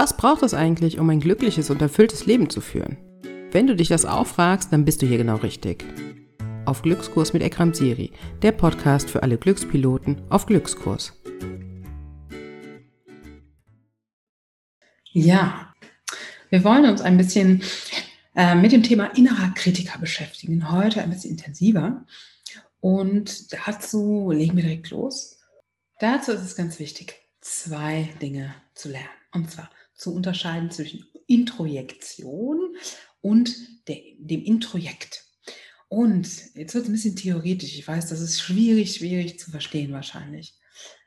Was braucht es eigentlich, um ein glückliches und erfülltes Leben zu führen? Wenn du dich das auch fragst, dann bist du hier genau richtig. Auf Glückskurs mit Ekram Siri, der Podcast für alle Glückspiloten auf Glückskurs. Ja, wir wollen uns ein bisschen äh, mit dem Thema innerer Kritiker beschäftigen. Heute ein bisschen intensiver. Und dazu legen wir direkt los. Dazu ist es ganz wichtig, zwei Dinge zu lernen. Und zwar zu unterscheiden zwischen Introjektion und der, dem Introjekt. Und jetzt wird es ein bisschen theoretisch. Ich weiß, das ist schwierig, schwierig zu verstehen wahrscheinlich.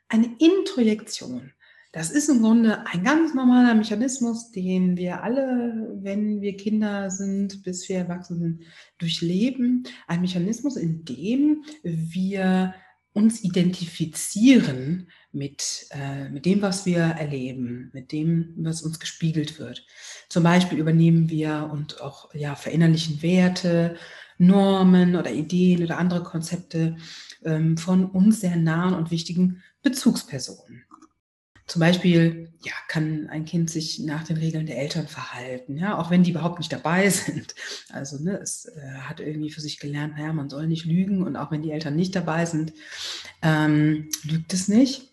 Eine Introjektion, das ist im Grunde ein ganz normaler Mechanismus, den wir alle, wenn wir Kinder sind, bis wir erwachsen sind, durchleben. Ein Mechanismus, in dem wir uns identifizieren mit, äh, mit dem, was wir erleben, mit dem, was uns gespiegelt wird. Zum Beispiel übernehmen wir und auch ja, verinnerlichen Werte, Normen oder Ideen oder andere Konzepte ähm, von uns sehr nahen und wichtigen Bezugspersonen. Zum Beispiel ja, kann ein Kind sich nach den Regeln der Eltern verhalten, ja, auch wenn die überhaupt nicht dabei sind. Also ne, es äh, hat irgendwie für sich gelernt, naja, man soll nicht lügen und auch wenn die Eltern nicht dabei sind, ähm, lügt es nicht.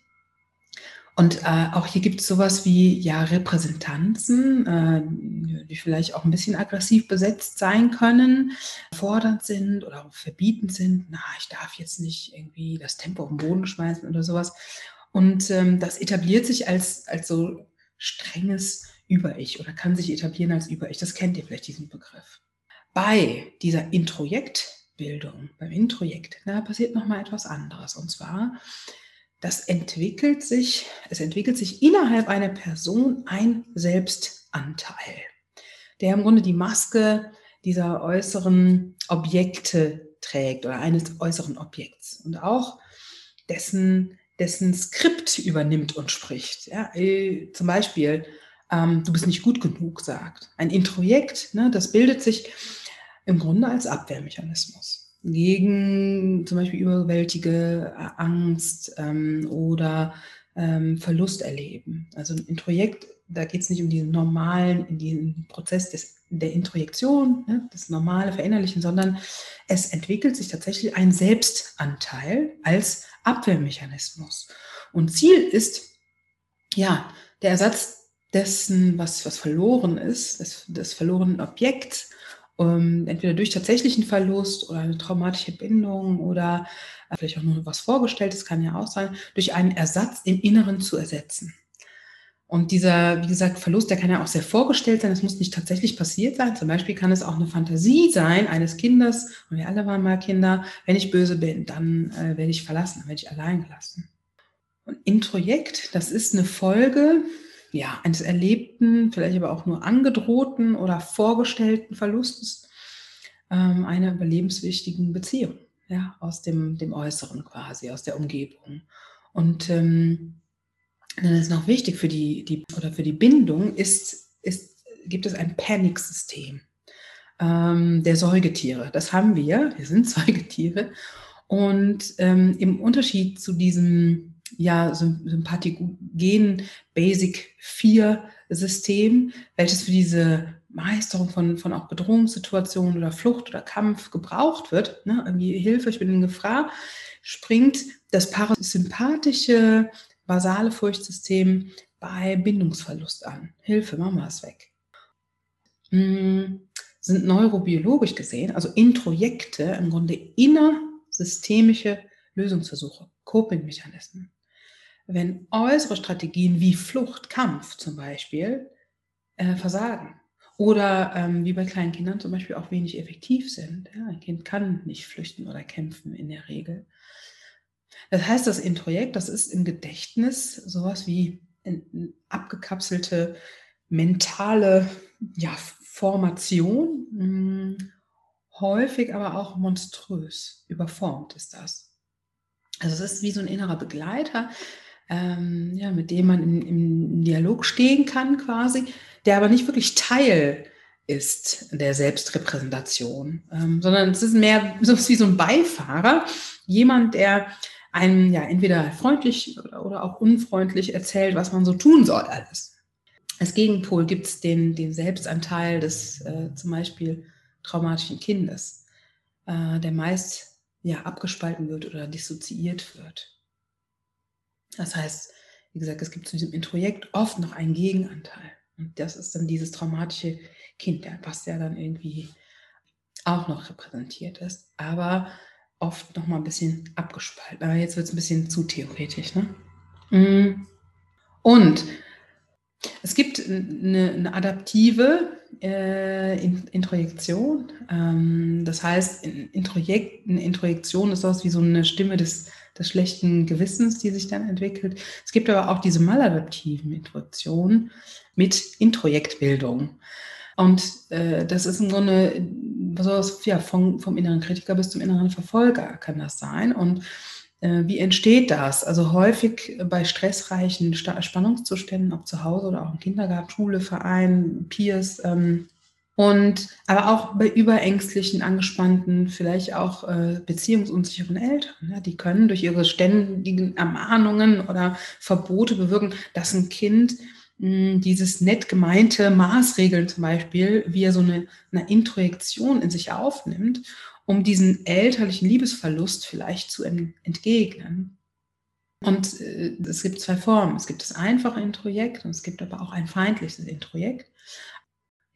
Und äh, auch hier gibt es sowas wie ja Repräsentanzen, äh, die vielleicht auch ein bisschen aggressiv besetzt sein können, fordernd sind oder verbietend sind. Na, ich darf jetzt nicht irgendwie das Tempo auf den Boden schmeißen oder sowas. Und ähm, das etabliert sich als, als so strenges Über-Ich oder kann sich etablieren als Über-Ich. Das kennt ihr vielleicht, diesen Begriff. Bei dieser Introjektbildung, beim Introjekt, da passiert nochmal etwas anderes. Und zwar, das entwickelt sich, es entwickelt sich innerhalb einer Person ein Selbstanteil, der im Grunde die Maske dieser äußeren Objekte trägt oder eines äußeren Objekts und auch dessen dessen Skript übernimmt und spricht. Ja, äh, zum Beispiel, ähm, du bist nicht gut genug, sagt. Ein Introjekt, ne, das bildet sich im Grunde als Abwehrmechanismus gegen zum Beispiel überwältige äh, Angst ähm, oder ähm, Verlust erleben. Also ein Introjekt, da geht es nicht um diesen normalen, diesen Prozess des, der Introjektion, ne, das normale Verinnerlichen, sondern es entwickelt sich tatsächlich ein Selbstanteil als Abwehrmechanismus. Und Ziel ist, ja, der Ersatz dessen, was, was verloren ist, des, des verlorenen Objekts, um, entweder durch tatsächlichen Verlust oder eine traumatische Bindung oder äh, vielleicht auch nur was Vorgestelltes, kann ja auch sein, durch einen Ersatz im Inneren zu ersetzen. Und dieser, wie gesagt, Verlust, der kann ja auch sehr vorgestellt sein. Es muss nicht tatsächlich passiert sein. Zum Beispiel kann es auch eine Fantasie sein eines Kindes. Und wir alle waren mal Kinder. Wenn ich böse bin, dann äh, werde ich verlassen, dann werde ich allein gelassen. Und Introjekt, das ist eine Folge ja, eines erlebten, vielleicht aber auch nur angedrohten oder vorgestellten Verlustes ähm, einer überlebenswichtigen Beziehung, ja, aus dem, dem Äußeren quasi, aus der Umgebung. Und ähm, dann ist noch wichtig für die, die oder für die Bindung ist, ist, gibt es ein Panic-System ähm, der Säugetiere. Das haben wir, wir sind Säugetiere. Und ähm, im Unterschied zu diesem ja, Sympathigen Basic 4 System, welches für diese Meisterung von, von auch Bedrohungssituationen oder Flucht oder Kampf gebraucht wird, ne, irgendwie Hilfe, ich bin in Gefahr, springt das parasympathische basale Furchtsystem bei Bindungsverlust an. Hilfe, Mama ist weg. Hm, sind neurobiologisch gesehen, also Introjekte, im Grunde innersystemische Lösungsversuche, Coping-Mechanismen. Wenn äußere Strategien wie Flucht, Kampf zum Beispiel äh, versagen oder ähm, wie bei kleinen Kindern zum Beispiel auch wenig effektiv sind. Ja, ein Kind kann nicht flüchten oder kämpfen in der Regel. Das heißt, das Introjekt, das ist im Gedächtnis sowas wie eine abgekapselte mentale ja, Formation, hm, häufig aber auch monströs überformt ist das. Also es ist wie so ein innerer Begleiter, ähm, ja, mit dem man im, im Dialog stehen kann quasi, der aber nicht wirklich Teil ist der Selbstrepräsentation, ähm, sondern es ist mehr so wie so ein Beifahrer, jemand, der einem ja entweder freundlich oder, auch unfreundlich erzählt, was man so tun soll alles. Als Gegenpol gibt es den, den Selbstanteil des äh, zum Beispiel traumatischen Kindes, äh, der meist ja, abgespalten wird oder dissoziiert wird. Das heißt, wie gesagt, es gibt zu diesem Introjekt oft noch einen Gegenanteil. Und das ist dann dieses traumatische Kind, was ja dann irgendwie auch noch repräsentiert ist, aber oft noch mal ein bisschen abgespalten. Aber jetzt wird es ein bisschen zu theoretisch. Ne? Mm. Und es gibt eine, eine adaptive äh, Introjektion. Ähm, das heißt, Introjekt, eine Introjektion ist sowas wie so eine Stimme des, des schlechten Gewissens, die sich dann entwickelt. Es gibt aber auch diese maladaptiven Introjektionen mit Introjektbildung. Und äh, das ist im Grunde sowas, ja, vom, vom inneren Kritiker bis zum inneren Verfolger kann das sein. Und äh, wie entsteht das? Also häufig bei stressreichen Spannungszuständen, ob zu Hause oder auch im Kindergarten, Schule, Verein, Peers. Ähm, und aber auch bei überängstlichen, angespannten, vielleicht auch äh, beziehungsunsicheren Eltern. Ja, die können durch ihre ständigen Ermahnungen oder Verbote bewirken, dass ein Kind mh, dieses nett gemeinte Maßregeln zum Beispiel, wie er so eine, eine Introjektion in sich aufnimmt um diesen elterlichen Liebesverlust vielleicht zu entgegnen. Und äh, es gibt zwei Formen. Es gibt das einfache Introjekt und es gibt aber auch ein feindliches Introjekt.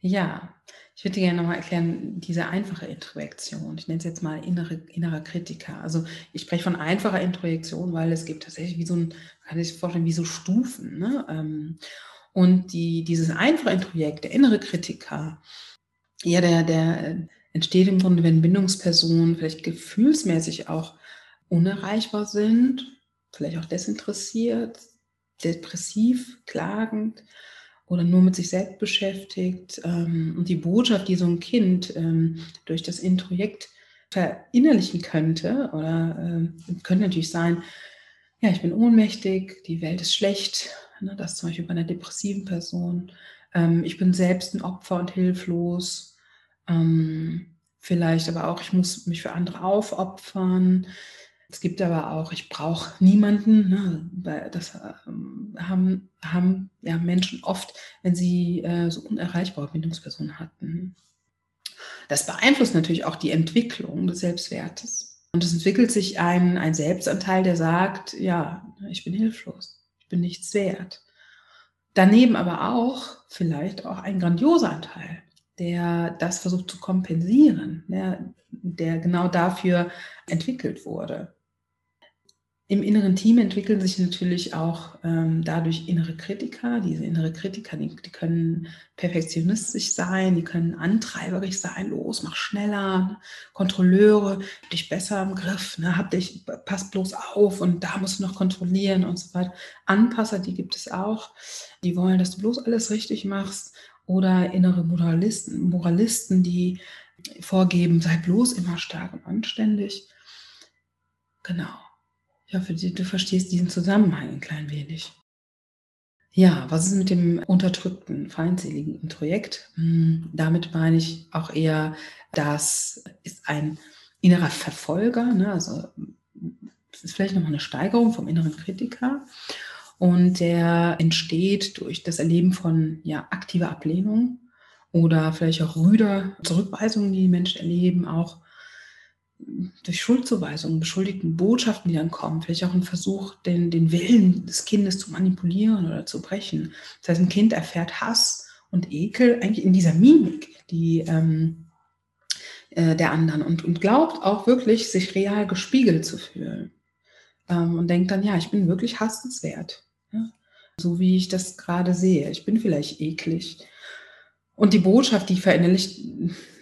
Ja, ich würde gerne nochmal erklären, diese einfache Introjektion. Ich nenne es jetzt mal innere, innerer Kritiker. Also ich spreche von einfacher Introjektion, weil es gibt tatsächlich wie so ein, kann ich vorstellen, wie so Stufen. Ne? Ähm, und die, dieses einfache Introjekt, der innere Kritiker, ja, der, der, entsteht im Grunde, wenn Bindungspersonen vielleicht gefühlsmäßig auch unerreichbar sind, vielleicht auch desinteressiert, depressiv, klagend oder nur mit sich selbst beschäftigt. Ähm, und die Botschaft, die so ein Kind ähm, durch das Introjekt verinnerlichen könnte, oder ähm, könnte natürlich sein, ja, ich bin ohnmächtig, die Welt ist schlecht, ne, das zum Beispiel bei einer depressiven Person, ich bin selbst ein Opfer und hilflos, vielleicht aber auch, ich muss mich für andere aufopfern. Es gibt aber auch, ich brauche niemanden. Ne? Das ähm, haben, haben ja Menschen oft, wenn sie äh, so unerreichbare Bindungspersonen hatten. Das beeinflusst natürlich auch die Entwicklung des Selbstwertes. Und es entwickelt sich ein, ein Selbstanteil, der sagt, ja, ich bin hilflos, ich bin nichts wert. Daneben aber auch vielleicht auch ein grandioser Anteil, der das versucht zu kompensieren, der, der genau dafür entwickelt wurde. Im inneren Team entwickeln sich natürlich auch ähm, dadurch innere Kritiker. Diese innere Kritiker, die, die, können perfektionistisch sein, die können antreiberisch sein, los, mach schneller, Kontrolleure, dich besser im Griff, ne, hab dich, pass bloß auf und da musst du noch kontrollieren und so weiter. Anpasser, die gibt es auch, die wollen, dass du bloß alles richtig machst oder innere Moralisten, Moralisten, die vorgeben, sei bloß immer stark und anständig. Genau. Ich hoffe, du verstehst diesen Zusammenhang ein klein wenig. Ja, was ist mit dem unterdrückten, feindseligen Introjekt? Hm, damit meine ich auch eher, das ist ein innerer Verfolger, ne? also es ist vielleicht nochmal eine Steigerung vom inneren Kritiker. Und der entsteht durch das Erleben von ja, aktiver Ablehnung oder vielleicht auch rüder Zurückweisungen, die die Menschen erleben, auch durch Schuldzuweisungen, beschuldigten Botschaften, die dann kommen, vielleicht auch ein Versuch, den, den Willen des Kindes zu manipulieren oder zu brechen. Das heißt, ein Kind erfährt Hass und Ekel eigentlich in dieser Mimik, die ähm, äh, der anderen und, und glaubt auch wirklich, sich real gespiegelt zu fühlen. Ähm, und denkt dann, ja, ich bin wirklich hassenswert. Ja? So wie ich das gerade sehe. Ich bin vielleicht eklig. Und die Botschaft, die verinnerlicht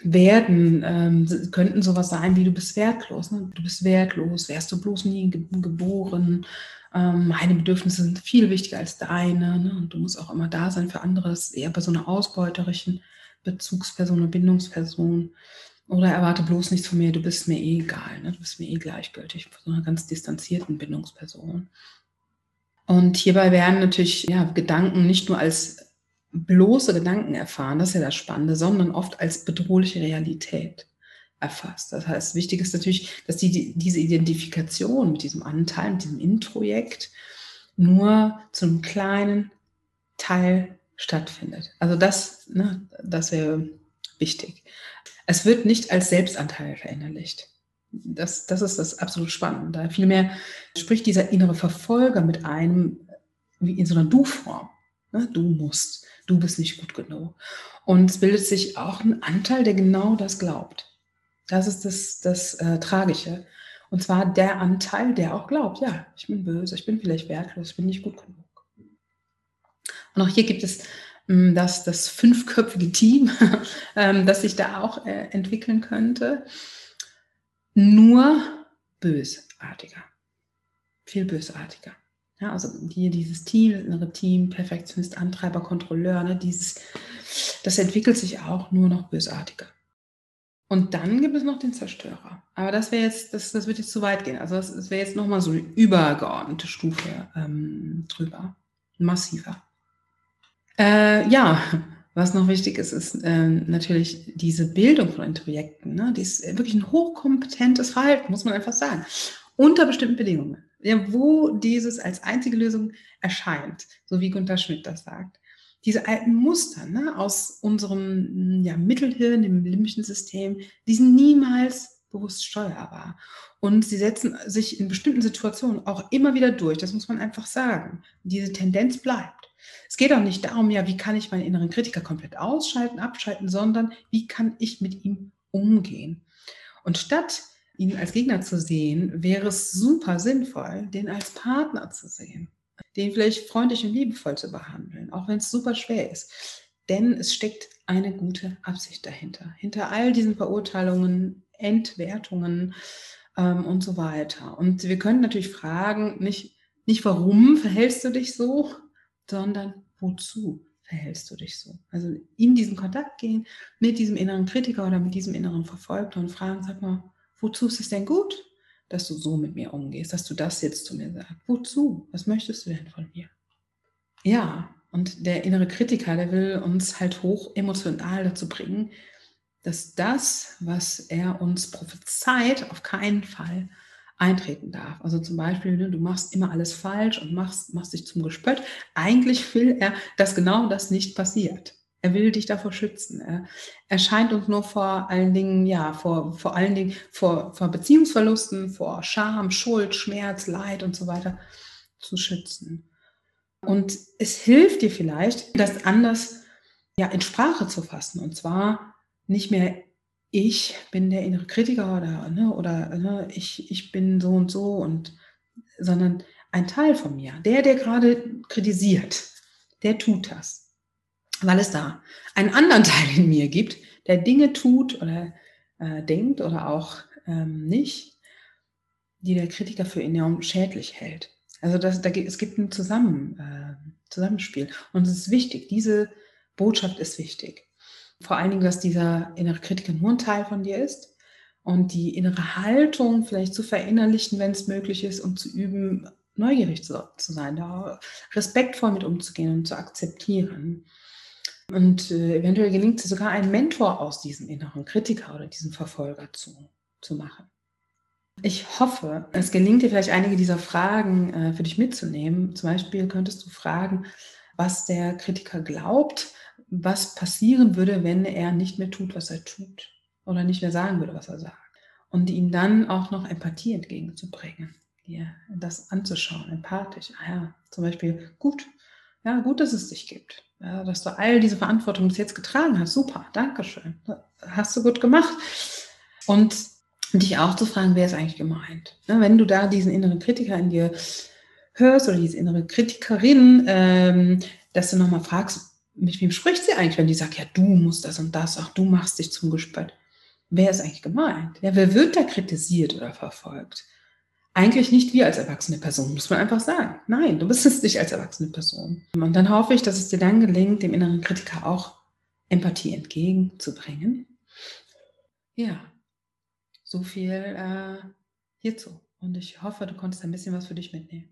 werden, ähm, könnten sowas sein wie, du bist wertlos. Ne? Du bist wertlos, wärst du bloß nie ge geboren. Ähm, meine Bedürfnisse sind viel wichtiger als deine. Ne? Und du musst auch immer da sein für andere. Ist eher bei so einer ausbeuterischen Bezugsperson oder Bindungsperson. Oder erwarte bloß nichts von mir, du bist mir eh egal. Ne? Du bist mir eh gleichgültig. Von so einer ganz distanzierten Bindungsperson. Und hierbei werden natürlich ja, Gedanken nicht nur als bloße Gedanken erfahren, das ist ja das Spannende, sondern oft als bedrohliche Realität erfasst. Das heißt, wichtig ist natürlich, dass die, diese Identifikation mit diesem Anteil, mit diesem Introjekt nur zu einem kleinen Teil stattfindet. Also das, ne, das wäre wichtig. Es wird nicht als Selbstanteil verinnerlicht. Das, das ist das absolut Spannende. Vielmehr spricht dieser innere Verfolger mit einem wie in so einer Du-Form. Ne? Du musst, du bist nicht gut genug. Und es bildet sich auch ein Anteil, der genau das glaubt. Das ist das, das äh, Tragische. Und zwar der Anteil, der auch glaubt, ja, ich bin böse, ich bin vielleicht wertlos, ich bin nicht gut genug. Und auch hier gibt es ähm, das, das fünfköpfige Team, ähm, das sich da auch äh, entwickeln könnte. Nur bösartiger. Viel bösartiger. Ja, also hier dieses Team, das innere Team, Perfektionist, Antreiber, Kontrolleur, ne, dieses, das entwickelt sich auch nur noch bösartiger. Und dann gibt es noch den Zerstörer. Aber das wäre jetzt, das, das wird jetzt zu weit gehen. Also das, das wäre jetzt nochmal so eine übergeordnete Stufe ähm, drüber. Massiver. Äh, ja, was noch wichtig ist, ist äh, natürlich diese Bildung von Introjekten. Ne? Die ist wirklich ein hochkompetentes Verhalten, muss man einfach sagen. Unter bestimmten Bedingungen. Ja, wo dieses als einzige Lösung erscheint, so wie Gunther Schmidt das sagt. Diese alten Muster ne, aus unserem ja, Mittelhirn, dem limbischen System, die sind niemals bewusst steuerbar. Und sie setzen sich in bestimmten Situationen auch immer wieder durch. Das muss man einfach sagen. Diese Tendenz bleibt. Es geht auch nicht darum, ja, wie kann ich meinen inneren Kritiker komplett ausschalten, abschalten, sondern wie kann ich mit ihm umgehen? Und statt ihn als Gegner zu sehen, wäre es super sinnvoll, den als Partner zu sehen, den vielleicht freundlich und liebevoll zu behandeln, auch wenn es super schwer ist. Denn es steckt eine gute Absicht dahinter. Hinter all diesen Verurteilungen, Entwertungen ähm, und so weiter. Und wir können natürlich fragen, nicht, nicht warum verhältst du dich so, sondern wozu verhältst du dich so? Also in diesen Kontakt gehen mit diesem inneren Kritiker oder mit diesem inneren Verfolgter und fragen, sag mal, wozu ist es denn gut, dass du so mit mir umgehst, dass du das jetzt zu mir sagst? Wozu? Was möchtest du denn von mir? Ja, und der innere Kritiker, der will uns halt hoch emotional dazu bringen, dass das, was er uns prophezeit, auf keinen Fall eintreten darf. Also zum Beispiel, ne, du machst immer alles falsch und machst, machst dich zum Gespött. Eigentlich will er, dass genau das nicht passiert. Er will dich davor schützen. Er, er scheint uns nur vor allen Dingen, ja, vor, vor allen Dingen vor, vor Beziehungsverlusten, vor Scham, Schuld, Schmerz, Leid und so weiter zu schützen. Und es hilft dir vielleicht, das anders ja, in Sprache zu fassen. Und zwar nicht mehr ich bin der innere Kritiker oder, ne, oder ne, ich, ich bin so und so und sondern ein Teil von mir, der, der gerade kritisiert, der tut das. Weil es da einen anderen Teil in mir gibt, der Dinge tut oder äh, denkt oder auch ähm, nicht, die der Kritiker für enorm schädlich hält. Also das, da, es gibt ein Zusammen, äh, Zusammenspiel. Und es ist wichtig, diese Botschaft ist wichtig vor allen Dingen, dass dieser innere Kritiker nur ein Teil von dir ist und die innere Haltung vielleicht zu verinnerlichen, wenn es möglich ist, und zu üben, neugierig zu, zu sein, da respektvoll mit umzugehen und zu akzeptieren. Und äh, eventuell gelingt es sogar, einen Mentor aus diesem inneren Kritiker oder diesem Verfolger zu, zu machen. Ich hoffe, es gelingt dir vielleicht einige dieser Fragen äh, für dich mitzunehmen. Zum Beispiel könntest du fragen, was der Kritiker glaubt, was passieren würde, wenn er nicht mehr tut, was er tut oder nicht mehr sagen würde, was er sagt. Und ihm dann auch noch Empathie entgegenzubringen, dir das anzuschauen, empathisch. Ah ja, zum Beispiel, gut, ja, gut, dass es dich gibt. Ja, dass du all diese Verantwortung bis jetzt getragen hast. Super, danke schön. Hast du gut gemacht. Und dich auch zu fragen, wer ist eigentlich gemeint? Ja, wenn du da diesen inneren Kritiker in dir hörst oder diese innere Kritikerin, ähm, dass du nochmal fragst, mit wem spricht sie eigentlich, wenn die sagt, ja, du musst das und das, ach, du machst dich zum Gespött. Wer ist eigentlich gemeint? Ja, wer wird da kritisiert oder verfolgt? Eigentlich nicht wir als erwachsene Person, muss man einfach sagen. Nein, du bist es nicht als erwachsene Person. Und dann hoffe ich, dass es dir dann gelingt, dem inneren Kritiker auch Empathie entgegenzubringen. Ja, so viel äh, hierzu. Und ich hoffe, du konntest ein bisschen was für dich mitnehmen.